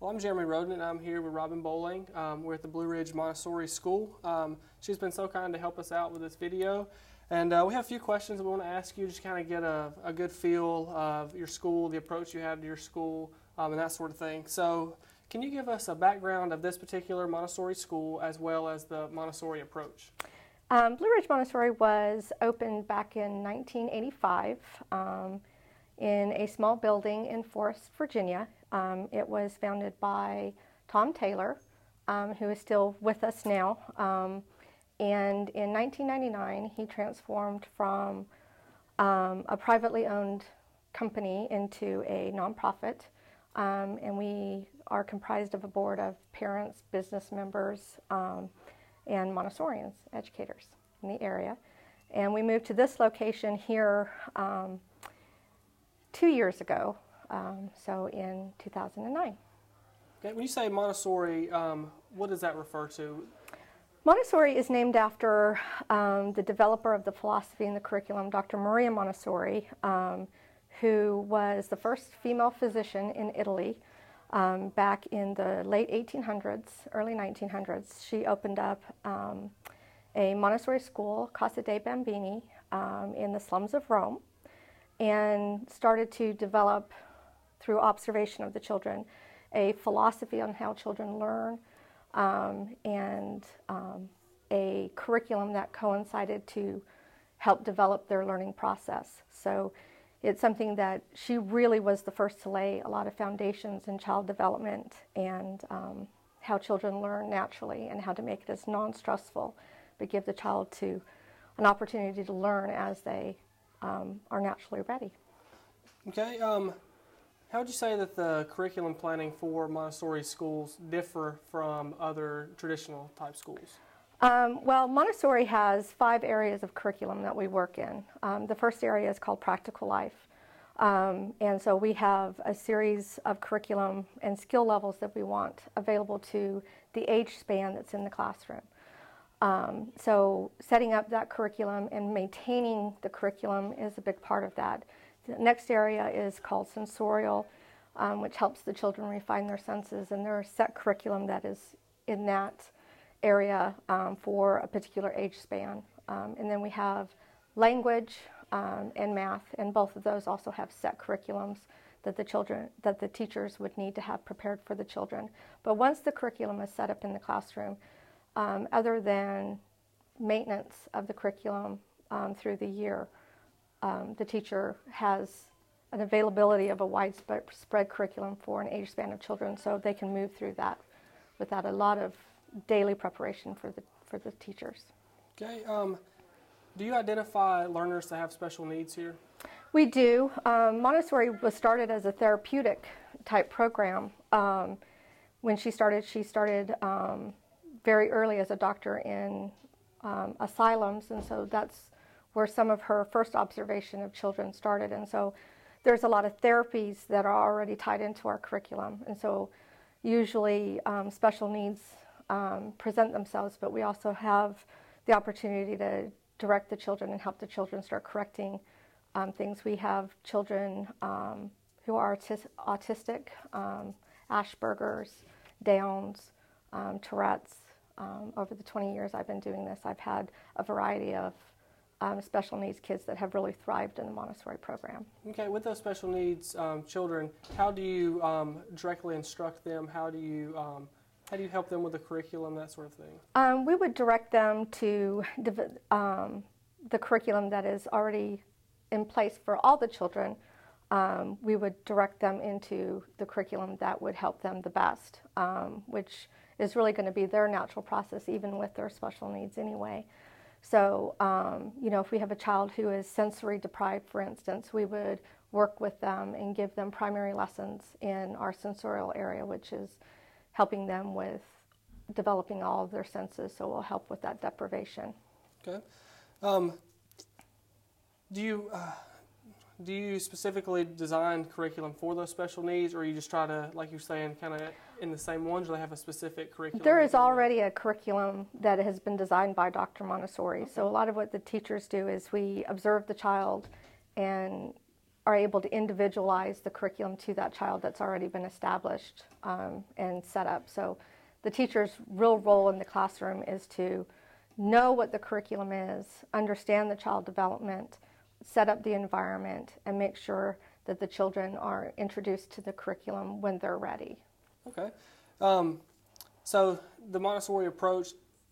Well, I'm Jeremy Roden, and I'm here with Robin Bowling. Um, we're at the Blue Ridge Montessori School. Um, she's been so kind to help us out with this video. And uh, we have a few questions we want to ask you, just kind of get a, a, good feel of your school, the approach you have to your school, um, and that sort of thing. So, can you give us a background of this particular Montessori school as well as the Montessori approach? Um, Blue Ridge Montessori was opened back in 1985 um, in a small building in Forest, Virginia. Um, it was founded by Tom Taylor, um, who is still with us now. Um, and in 1999, he transformed from um, a privately owned company into a nonprofit. Um, and we are comprised of a board of parents, business members, um, and Montessorians, educators in the area. And we moved to this location here two years ago um, so in 2009. Okay, when you say Montessori, um, what does that refer to? Montessori is named after um, the developer of the philosophy and the curriculum, Dr. Maria Montessori, um, who was the first female physician in Italy um, back in the late 1800s, early 1900s. She opened up um, a Montessori school, Casa dei Bambini, in the slums of Rome, and started to develop through observation of the children, a philosophy on how children learn, um, and um, a curriculum that coincided to help develop their learning process. So it's something that she really was the first to lay a lot of foundations in child development and um, how children learn naturally and how to make it as non-stressful, but give the child to an opportunity to learn as they um, are naturally ready. Okay. Um, how would you say that the curriculum planning for Montessori schools differ from other traditional type schools? Um, well, Montessori has five areas of curriculum that we work in. Um, the first area is called practical life. Um, and so we have a series of curriculum and skill levels that we want available to the age span that's in the classroom. Um, so setting up that curriculum and maintaining the curriculum is a big part of that. The next area is called sensorial, um, which helps the children refine their senses, and there's a set curriculum that is in that area um, for a particular age span. Um, and then we have language um, and math, and both of those also have set curriculums that the children, that the teachers would need to have prepared for the children. But once the curriculum is set up in the classroom, um, other than maintenance of the curriculum um, through the year, um, the teacher has an availability of a widespread curriculum for an age span of children so they can move through that without a lot of daily preparation for the, for the teachers. Okay. Um, do you identify learners that have special needs here? We do. Um, Montessori was started as a therapeutic type program. Um, when she started, she started um, very early as a doctor in um, asylums, and so that's where some of her first observation of children started. And so there's a lot of therapies that are already tied into our curriculum. And so usually um, special needs um, present themselves, but we also have the opportunity to direct the children and help the children start correcting um, things. We have children um, who are autis- autistic, Asperger's, Downs, um, Tourette's. Over the 20 years I've been doing this, I've had a variety of um, special needs kids that have really thrived in the Montessori program. Okay, with those special needs um, children, how do you um, directly instruct them? How do you um, how do you help them with the curriculum, that sort of thing? Um, we would direct them to um, the curriculum that is already in place for all the children. We would direct them into the curriculum that would help them the best, which is really going to be their natural process, even with their special needs anyway. So, um, you know, if we have a child who is sensory deprived, for instance, we would work with them and give them primary lessons in our sensorial area, which is helping them with developing all of their senses. So, we'll help with that deprivation. Okay. Um, do you uh, do you specifically design curriculum for those special needs, or you just try to, like you're saying, kind of in the same ones, or they have a specific curriculum? There is already a curriculum that has been designed by Dr. Montessori. Okay. So a lot of what the teachers do is we observe the child and are able to individualize the curriculum to that child that's already been established um, and set up. So the teacher's real role in the classroom is to know what the curriculum is, understand the child development, set up the environment, and make sure that the children are introduced to the curriculum when they're ready. Okay. Um, so the Montessori approach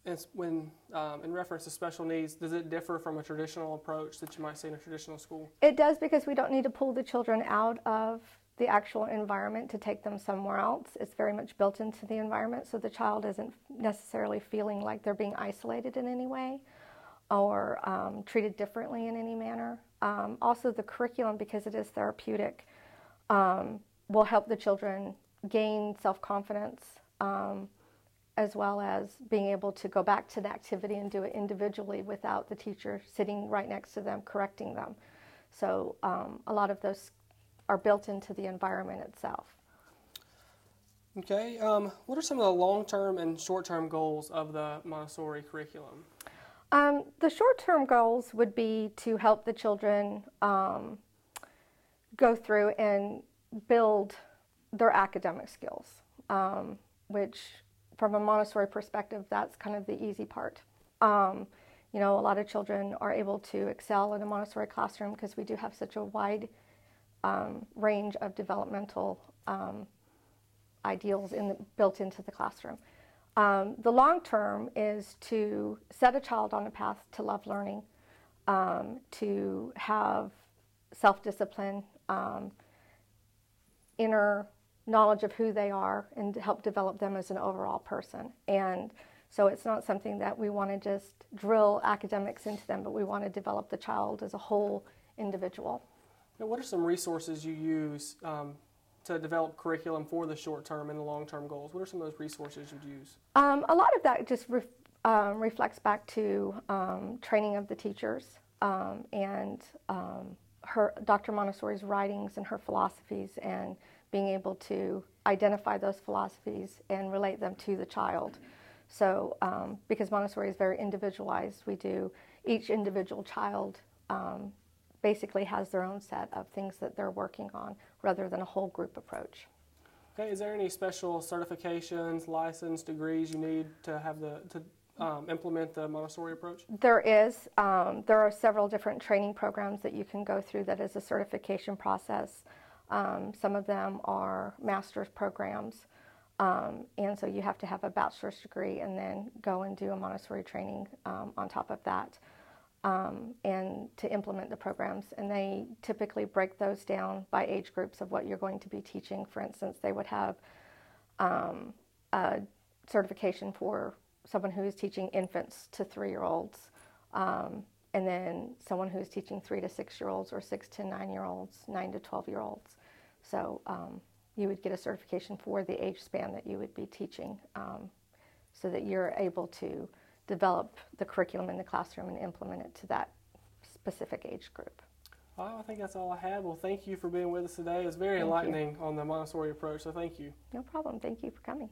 is when, um, in reference to special needs, does it differ from a traditional approach that you might see in a traditional school? It does because we don't need to pull the children out of the actual environment to take them somewhere else. It's very much built into the environment, so the child isn't necessarily feeling like they're being isolated in any way or um, treated differently in any manner. Um, also, the curriculum, because it is therapeutic, um, will help the children gain self confidence um, as well as being able to go back to the activity and do it individually without the teacher sitting right next to them correcting them. So, um, a lot of those are built into the environment itself. Okay. Um, what are some of the long term and short term goals of the Montessori curriculum? Um, the short term goals would be to help the children um, go through and build their academic skills, um, which, from a Montessori perspective, that's kind of the easy part. Um, you know, a lot of children are able to excel in a Montessori classroom because we do have such a wide um, range of developmental um, ideals in the, built into the classroom. Um, the long term is to set a child on a path to love learning, um, to have self discipline, um, inner knowledge of who they are, and help develop them as an overall person. And so it's not something that we want to just drill academics into them, but we want to develop the child as a whole individual. Now, what are some resources you use um, to develop curriculum for the short term and the long term goals? What are some of those resources you'd use? Um, a lot of that just ref, um, reflects back to um, training of the teachers um, and um, her Dr. Montessori's writings and her philosophies and being able to identify those philosophies and relate them to the child. So, um, because Montessori is very individualized, we do each individual child basically has their own set of things that they're working on rather than a whole group approach. Okay, is there any special certifications, license, degrees you need to have the to um, implement the Montessori approach? There is. Um, there are several different training programs that you can go through that is a certification process. Um, some of them are master's programs. Um, and so you have to have a bachelor's degree and then go and do a Montessori training um, on top of that um, and to implement the programs. And they typically break those down by age groups of what you're going to be teaching. For instance, they would have um, a certification for someone who is teaching infants to three year olds, um, and then someone who is teaching three to six year olds, or six to nine year olds, nine to 12 year olds. So um, you would get a certification for the age span that you would be teaching um, so that you're able to develop the curriculum in the classroom and implement it to that specific age group. Well, I think that's all I had. Well, thank you for being with us today. It's very Thank enlightening you. on the Montessori approach, so thank you. No problem. Thank you for coming.